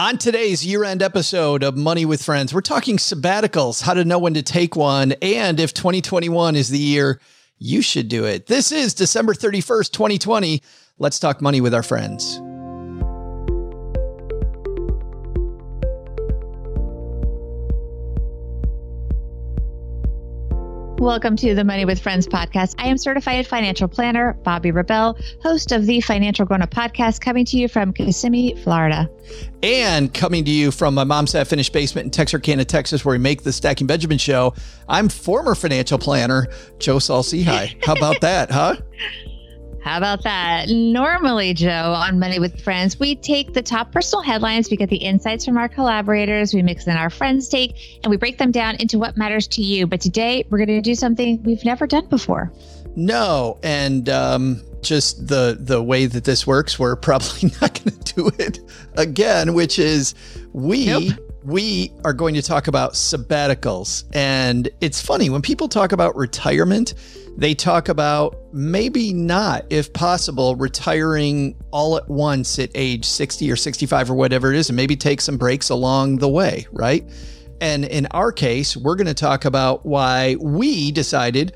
On today's year end episode of Money with Friends, we're talking sabbaticals, how to know when to take one, and if 2021 is the year you should do it. This is December 31st, 2020. Let's talk money with our friends. Welcome to the Money with Friends podcast. I am certified financial planner Bobbi Rebell, host of the Financial Grown Up podcast, coming to you from Kissimmee, Florida. And coming to you from my mom's half finished basement in Texarkana, Texas, where we make the Stacking Benjamin show. I'm former financial planner Joe Saul-Sehy. How about that, huh? How about that? Normally, Joe, on Money with Friends, we take the top personal headlines, we get the insights from our collaborators, we mix in our friends' take, and we break them down into what matters to you. But today, we're going to do something we've never done before. No, and um, just the the way that this works, we're probably not going to do it again. Which is we. Nope we are going to talk about sabbaticals. And it's funny when people talk about retirement, they talk about maybe not, if possible, retiring all at once at age 60 or 65 or whatever it is, and maybe take some breaks along the way, right? And in our case, we're going to talk about why we decided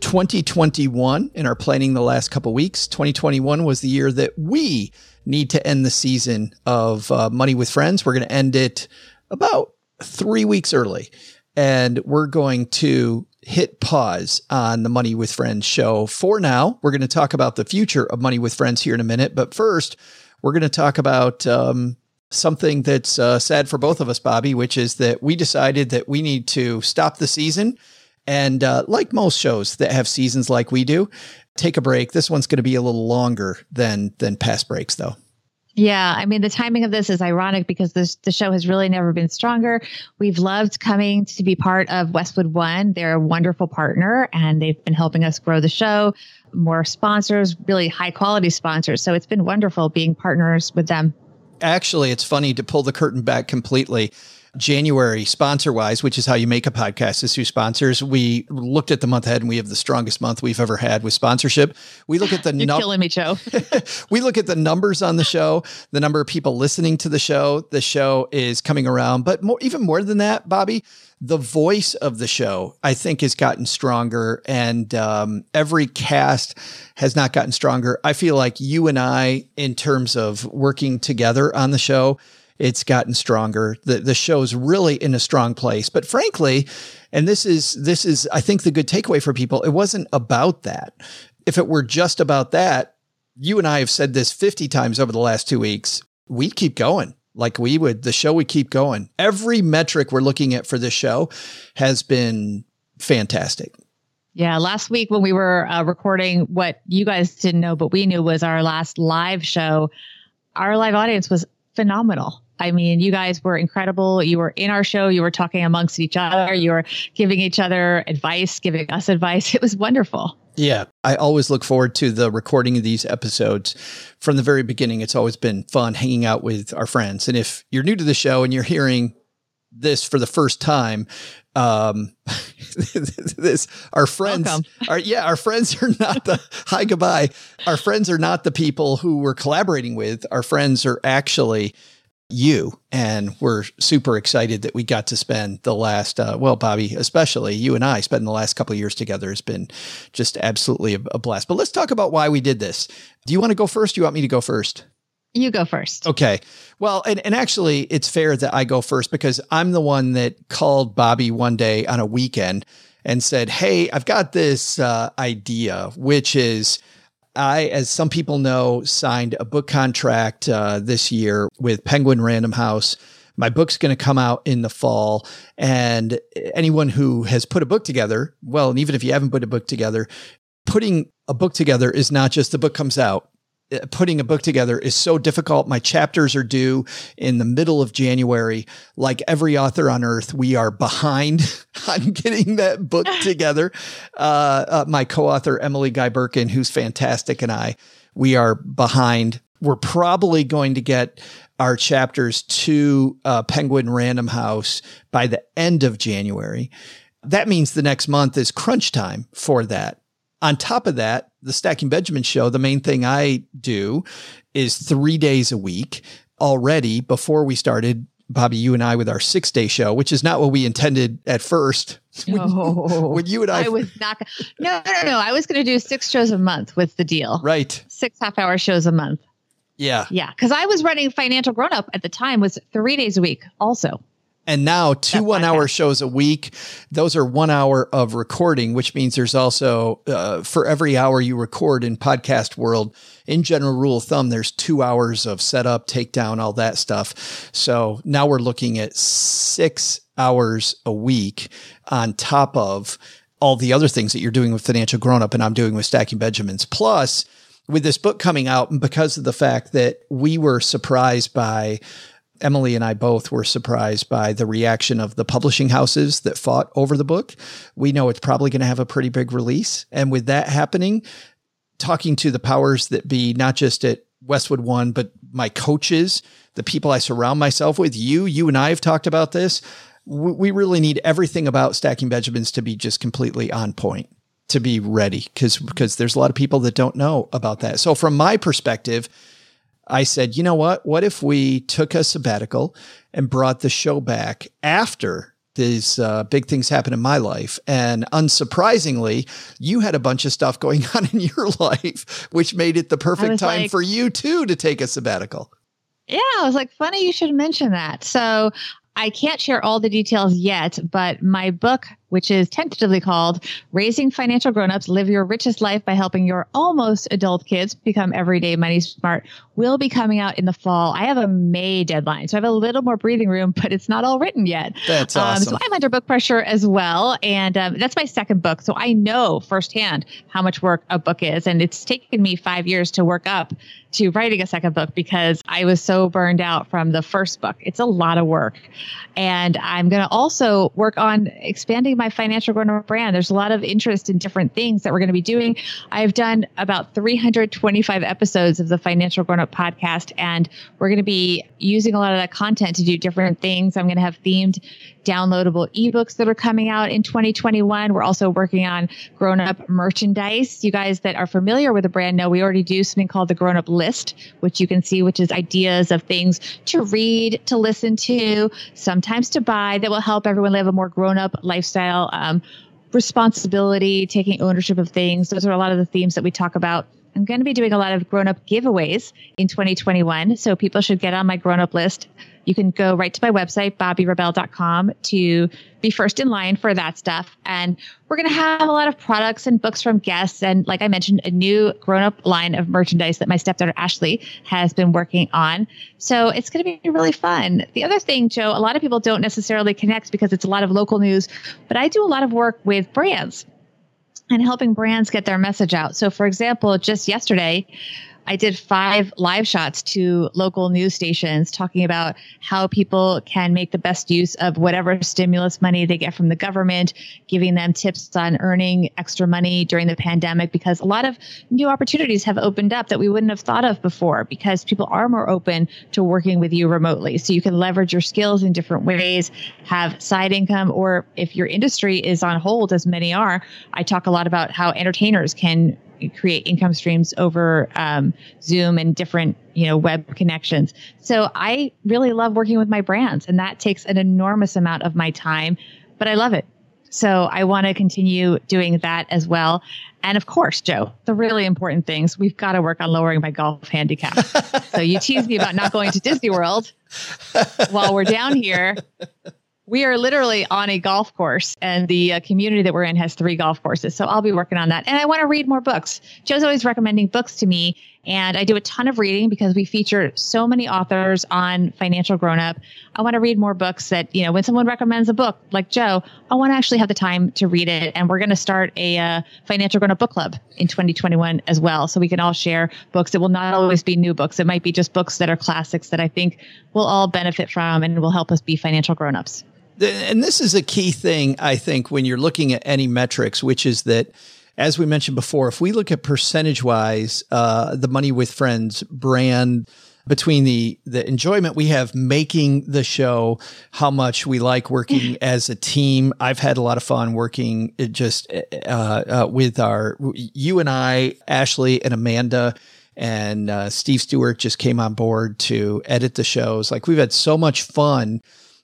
2021 in our planning the last couple weeks. 2021 was the year that we need to end the season of uh, Money with Friends. We're going to end it about three weeks early. And we're going to hit pause on the Money with Friends show for now. We're going to talk about the future of Money with Friends here in a minute. But first, we're going to talk about um, something that's uh, sad for both of us, Bobbi, which is that we decided that we need to stop the season. And uh, like most shows that have seasons like we do, take a break. This one's going to be a little longer than than past breaks, though. Yeah, I mean the timing of this is ironic because this the show has really never been stronger. We've loved coming to be part of Westwood One. They're a wonderful partner and they've been helping us grow the show. More sponsors, really high quality sponsors. So it's been wonderful being partners with them. Actually, it's funny to pull the curtain back completely. January sponsor wise, which is how you make a podcast is through sponsors. We looked at the month ahead and we have the strongest month we've ever had with sponsorship. We look at the You're num- killing me, Joe. we look at the numbers on the show, the number of people listening to the show. The show is coming around, but more, even more than that, Bobbi, the voice of the show, I think, has gotten stronger, and um, every cast has not gotten stronger. I feel like you and I, in terms of working together on the show, it's gotten stronger. The the show's really in a strong place. But frankly, and this is this is I think the good takeaway for people, it wasn't about that. If it were just about that, you and I have said this 50 times over the last 2 weeks, we'd keep going. Like we would, the show would keep going. Every metric we're looking at for this show has been fantastic. Yeah, last week when we were uh, recording, what you guys didn't know, but we knew was our last live show. Our live audience was phenomenal. I mean, you guys were incredible. You were in our show. You were talking amongst each other. You were giving each other advice, giving us advice. It was wonderful. Yeah, I always look forward to the recording of these episodes. From the very beginning, it's always been fun hanging out with our friends. And if you're new to the show and you're hearing this for the first time, um, this our friends are yeah, our friends are not the hi goodbye. Our friends are not the people who we're collaborating with. Our friends are actually you. And we're super excited that we got to spend the last, uh, well, Bobbi, especially you and I spending the last couple years together has been just absolutely a, a, blast. But let's talk about why we did this. Do you want to go first? Do you want me to go first? You go first. Okay. Well, and, and actually, it's fair that I go first because I'm the one that called Bobbi one day on a weekend and said, Hey, I've got this uh, idea, which is, I, as some people know, signed a book contract uh, this year with Penguin Random House. My book's going to come out in the fall. And anyone who has put a book together, well, and even if you haven't put a book together, putting a book together is not just the book comes out putting a book together is so difficult. My chapters are due in the middle of January. Like every author on earth, we are behind on getting that book together. Uh, uh, my co-author, Emily Guy Birken, who's fantastic, and I, we are behind. We're probably going to get our chapters to uh, Penguin Random House by the end of January. That means the next month is crunch time for that. On top of that, the Stacking Benjamin show, the main thing I do is three days a week. already before we started Bobbi, you and I with our six day show, which is not what we intended at first. When, oh, when you and I, I was not. No, no, no, no. I was going to do six shows a month. with the deal? Right. Six half hour shows a month. Yeah. Yeah. Because I was running Financial Grown Up at the time was three days a week. Also. And now two one hour shows a week. Those are one hour of recording, which means there's also, uh, for every hour you record in podcast world, in general rule of thumb, there's two hours of setup, takedown, all that stuff. So now we're looking at six hours a week on top of all the other things that you're doing with financial grown up and I'm doing with stacking Benjamins. Plus, with this book coming out, and because of the fact that we were surprised by Emily and I both were surprised by the reaction of the publishing houses that fought over the book. We know it's probably going to have a pretty big release. And with that happening, talking to the powers that be, not just at Westwood One, but my coaches, the people I surround myself with, you, you and I have talked about this. We really need everything about stacking Benjamins to be just completely on point to be ready because because there's a lot of people that don't know about that. So from my perspective, I said, you know what? What if we took a sabbatical and brought the show back after these uh, big things happen in my life? And unsurprisingly, you had a bunch of stuff going on in your life, which made it the perfect time like, for you too to take a sabbatical. Yeah, I was like, funny you should mention that. So I can't share all the details yet, but my book which is tentatively called Raising Financial Grownups Live Your Richest Life by Helping Your Almost Adult Kids Become Everyday Money Smart, will be coming out in the fall. I have a May deadline, so I have a little more breathing room, but it's not all written yet. That's awesome. Um, so I'm under book pressure as well. And um, that's my second book. So I know firsthand how much work a book is. And it's taken me five years to work up to writing a second book because I was so burned out from the first book. It's a lot of work. And I'm going to also work on expanding my financial grown up brand. There's a lot of interest in different things that we're going to be doing. I've done about 325 episodes of the Financial Grown Up podcast, and we're going to be using a lot of that content to do different things. I'm going to have themed downloadable ebooks that are coming out in 2021. We're also working on grown up merchandise. You guys that are familiar with the brand know we already do something called the grown up list, which you can see, which is ideas of things to read, to listen to, sometimes to buy that will help everyone live a more grown up lifestyle. Um, responsibility, taking ownership of things. Those are a lot of the themes that we talk about I'm going to be doing a lot of grown up giveaways in 2021. So people should get on my grown up list. You can go right to my website, bobbirebell.com to be first in line for that stuff. And we're going to have a lot of products and books from guests. And like I mentioned, a new grown up line of merchandise that my stepdaughter Ashley has been working on. So it's going to be really fun. The other thing, Joe, a lot of people don't necessarily connect because it's a lot of local news, but I do a lot of work with brands and helping brands get their message out. So, for example, just yesterday, I did five live shots to local news stations talking about how people can make the best use of whatever stimulus money they get from the government, giving them tips on earning extra money during the pandemic because a lot of new opportunities have opened up that we wouldn't have thought of before because people are more open to working with you remotely. So you can leverage your skills in different ways, have side income, or if your industry is on hold, as many are, I talk a lot about how entertainers can create income streams over um, Zoom and different, you know, web connections. So I really love working with my brands, and that takes an enormous amount of my time, but I love it. So I want to continue doing that as well. And of course, Joe, the really important things, we've got to work on lowering my golf handicap. so you tease me about not going to Disney World while we're down here we are literally on a golf course, and the uh, community that we're in has three golf courses. So I'll be working on that. And I want to read more books. Joe's always recommending books to me, and I do a ton of reading because we feature so many authors on Financial Grown Up. I want to read more books that, you know, when someone recommends a book like Joe, I want to actually have the time to read it. And we're going to start a uh, Financial Grown Up book club in 2021 as well. So we can all share books. It will not always be new books. It might be just books that are classics that I think we'll all benefit from and will help us be financial grown ups and this is a key thing, I think, when you're looking at any metrics, which is that, as we mentioned before, if we look at percentage wise, uh, the Money with Friends brand, between the the enjoyment we have making the show, how much we like working as a team. I've had a lot of fun working uh, just uh, uh, with our you and I, Ashley and Amanda and uh, Steve Stewart just came on board to edit the shows. Like we've had so much fun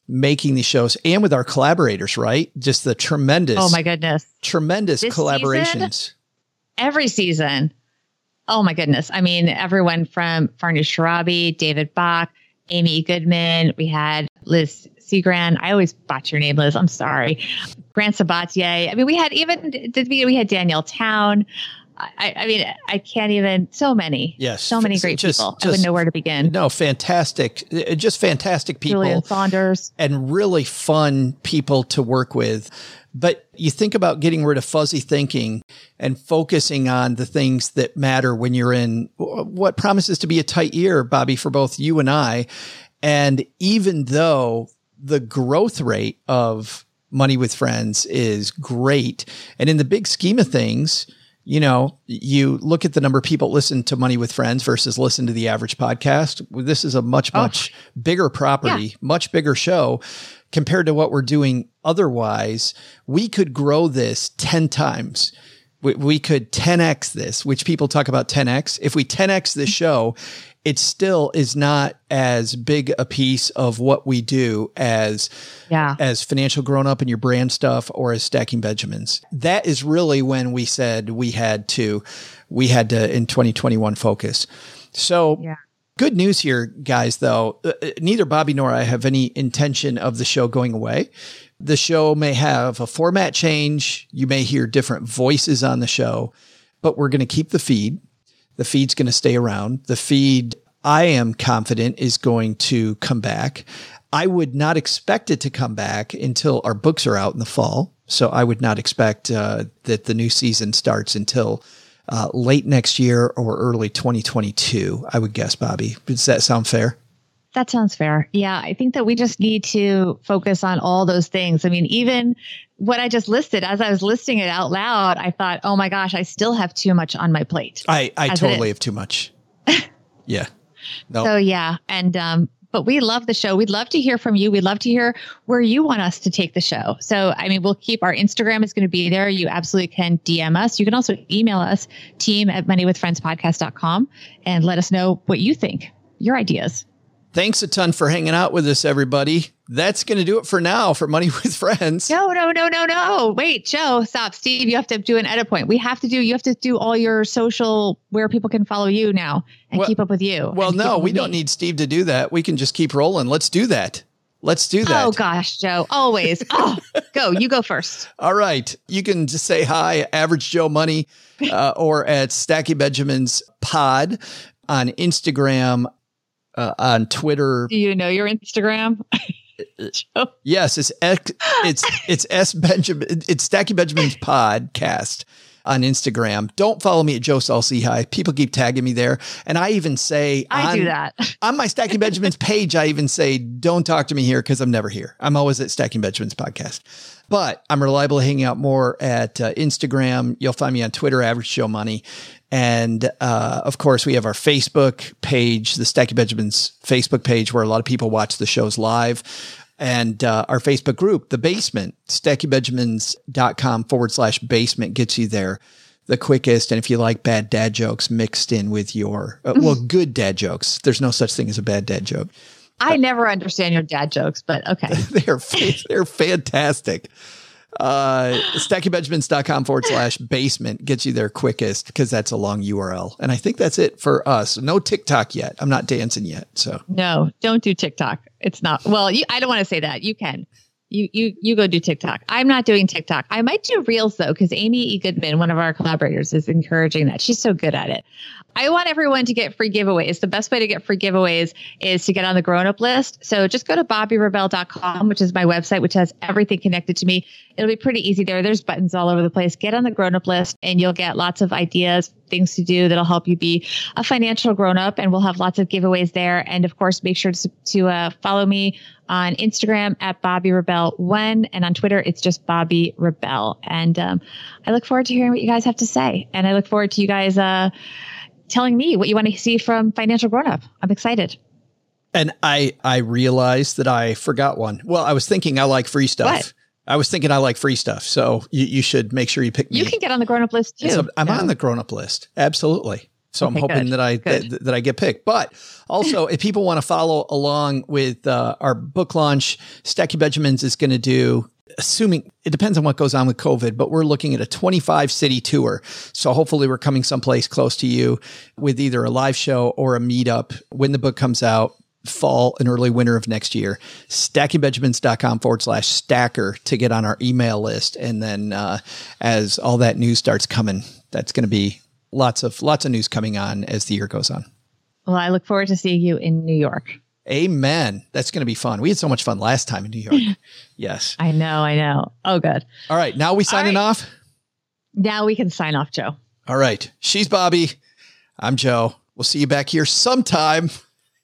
making these shows and with our collaborators, right? Just the tremendous, oh my goodness, tremendous this collaborations. Season, every season. Oh my goodness. I mean, everyone from Farnoosh Torabi, David Bach, Amy Goodman. We had Liz Seagran. I always botch your name, Liz. I'm sorry. Grant Sabatier. I mean, we had even did we, we had Danielle Town. I, I, mean, I can't even. So many, yes, so many great just, people. Just, I wouldn't know where to begin. No, fantastic, uh, just fantastic people. Julien Saunders and really fun people to work with. But you think about getting rid of fuzzy thinking and focusing on the things that matter when you're in what promises to be a tight year, Bobbi, for both you and I. And even though the growth rate of Money with Friends is great, and in the big scheme of things, you know, you look at the number of people listen to Money with Friends versus listen to the average podcast. This is a much, oh. much bigger property, yeah. much bigger show compared to what we're doing otherwise. We could grow this 10 times. We, we could 10x this, which people talk about 10x. If we 10x this show, it still is not as big a piece of what we do as yeah. as financial grown up and your brand stuff or as stacking benjamins. That is really when we said we had to we had to in 2021 focus. So yeah. good news here guys though. Uh, uh, neither bobbi nor i have any intention of the show going away. The show may have a format change. You may hear different voices on the show but we're going to keep the feed the feed's going to stay around. The feed, I am confident, is going to come back. I would not expect it to come back until our books are out in the fall. So I would not expect uh, that the new season starts until uh, late next year or early 2022. I would guess, Bobbi. Does that sound fair? That sounds fair. Yeah, I think that we just need to focus on all those things. I mean, even what I just listed, as I was listing it out loud, I thought, oh my gosh, I still have too much on my plate. I, I totally have too much. yeah. No. So yeah. And, um, but we love the show. We'd love to hear from you. We'd love to hear where you want us to take the show. So, I mean, we'll keep our Instagram is going to be there. You absolutely can DM us. You can also email us team at moneywithfriendspodcast.com and let us know what you think, your ideas. Thanks a ton for hanging out with us, everybody. That's going to do it for now for Money with Friends. No, no, no, no, no. Wait, Joe, stop. Steve, you have to do an edit point. We have to do, you have to do all your social where people can follow you now and well, keep up with you. Well, no, we don't need Steve to do that. We can just keep rolling. Let's do that. Let's do that. Oh gosh, Joe, always. oh, go. You go first. All right. You can just say hi, Average Joe Money, uh, or at Stacking Benjamin's Pod on Instagram uh, on Twitter. Do you know your Instagram? yes, it's X, it's it's S Benjamin. It's Stacking Benjamin's podcast on Instagram. Don't follow me at Joe Saul-Sehy. People keep tagging me there, and I even say I on, do that on my Stacking Benjamin's page. I even say don't talk to me here because I'm never here. I'm always at Stacking Benjamin's podcast. But I'm reliable hanging out more at uh, Instagram. You'll find me on Twitter, Average Joe Money. And uh, of course, we have our Facebook page, the Stacking Benjamins Facebook page, where a lot of people watch the shows live. And uh, our Facebook group, The Basement, stackingbenjamins.com forward slash basement gets you there the quickest. And if you like bad dad jokes mixed in with your, uh, well, good dad jokes, there's no such thing as a bad dad joke. I never understand your dad jokes, but okay. they're, they're fantastic uh, stackingbenjamins.com forward slash basement gets you there quickest because that's a long URL. And I think that's it for us. No TikTok yet. I'm not dancing yet. So no, don't do TikTok. It's not, well, you, I don't want to say that. You can. You, you, you go do TikTok. I'm not doing TikTok. I might do reels though, because Amy E. Goodman, one of our collaborators, is encouraging that. She's so good at it. I want everyone to get free giveaways. The best way to get free giveaways is to get on the grown up list. So just go to bobbirebell.com, which is my website, which has everything connected to me. It'll be pretty easy there. There's buttons all over the place. Get on the grown up list and you'll get lots of ideas, things to do that'll help you be a financial grown up. And we'll have lots of giveaways there. And of course, make sure to, to uh, follow me on Instagram at Bobbi Rebell when and on Twitter it's just Bobbi Rebell. And um, I look forward to hearing what you guys have to say. And I look forward to you guys uh, telling me what you want to see from Financial Grown Up. I'm excited. And I I realized that I forgot one. Well, I was thinking I like free stuff. What? I was thinking I like free stuff. So you, you should make sure you pick me. You can get on the grown up list too. I'm no. on the grown up list. Absolutely. So Okay, I'm hoping good, that I that, that I get picked. But also, if people want to follow along with uh, our book launch, Stacking Benjamins is going to do. Assuming it depends on what goes on with COVID, but we're looking at a 25 city tour. So hopefully, we're coming someplace close to you with either a live show or a meetup when the book comes out fall and early winter of next year. StackingBenjamins.com forward slash stacker to get on our email list. And then uh, as all that news starts coming, that's going to be lots of lots of news coming on as the year goes on. Well, I look forward to seeing you in New York. Amen. That's going to be fun. We had so much fun last time in New York. yes. I know, I know. Oh, good. All right. Now we signing right. off. Now we can sign off, Joe. All right. She's Bobbi. I'm Joe. We'll see you back here sometime.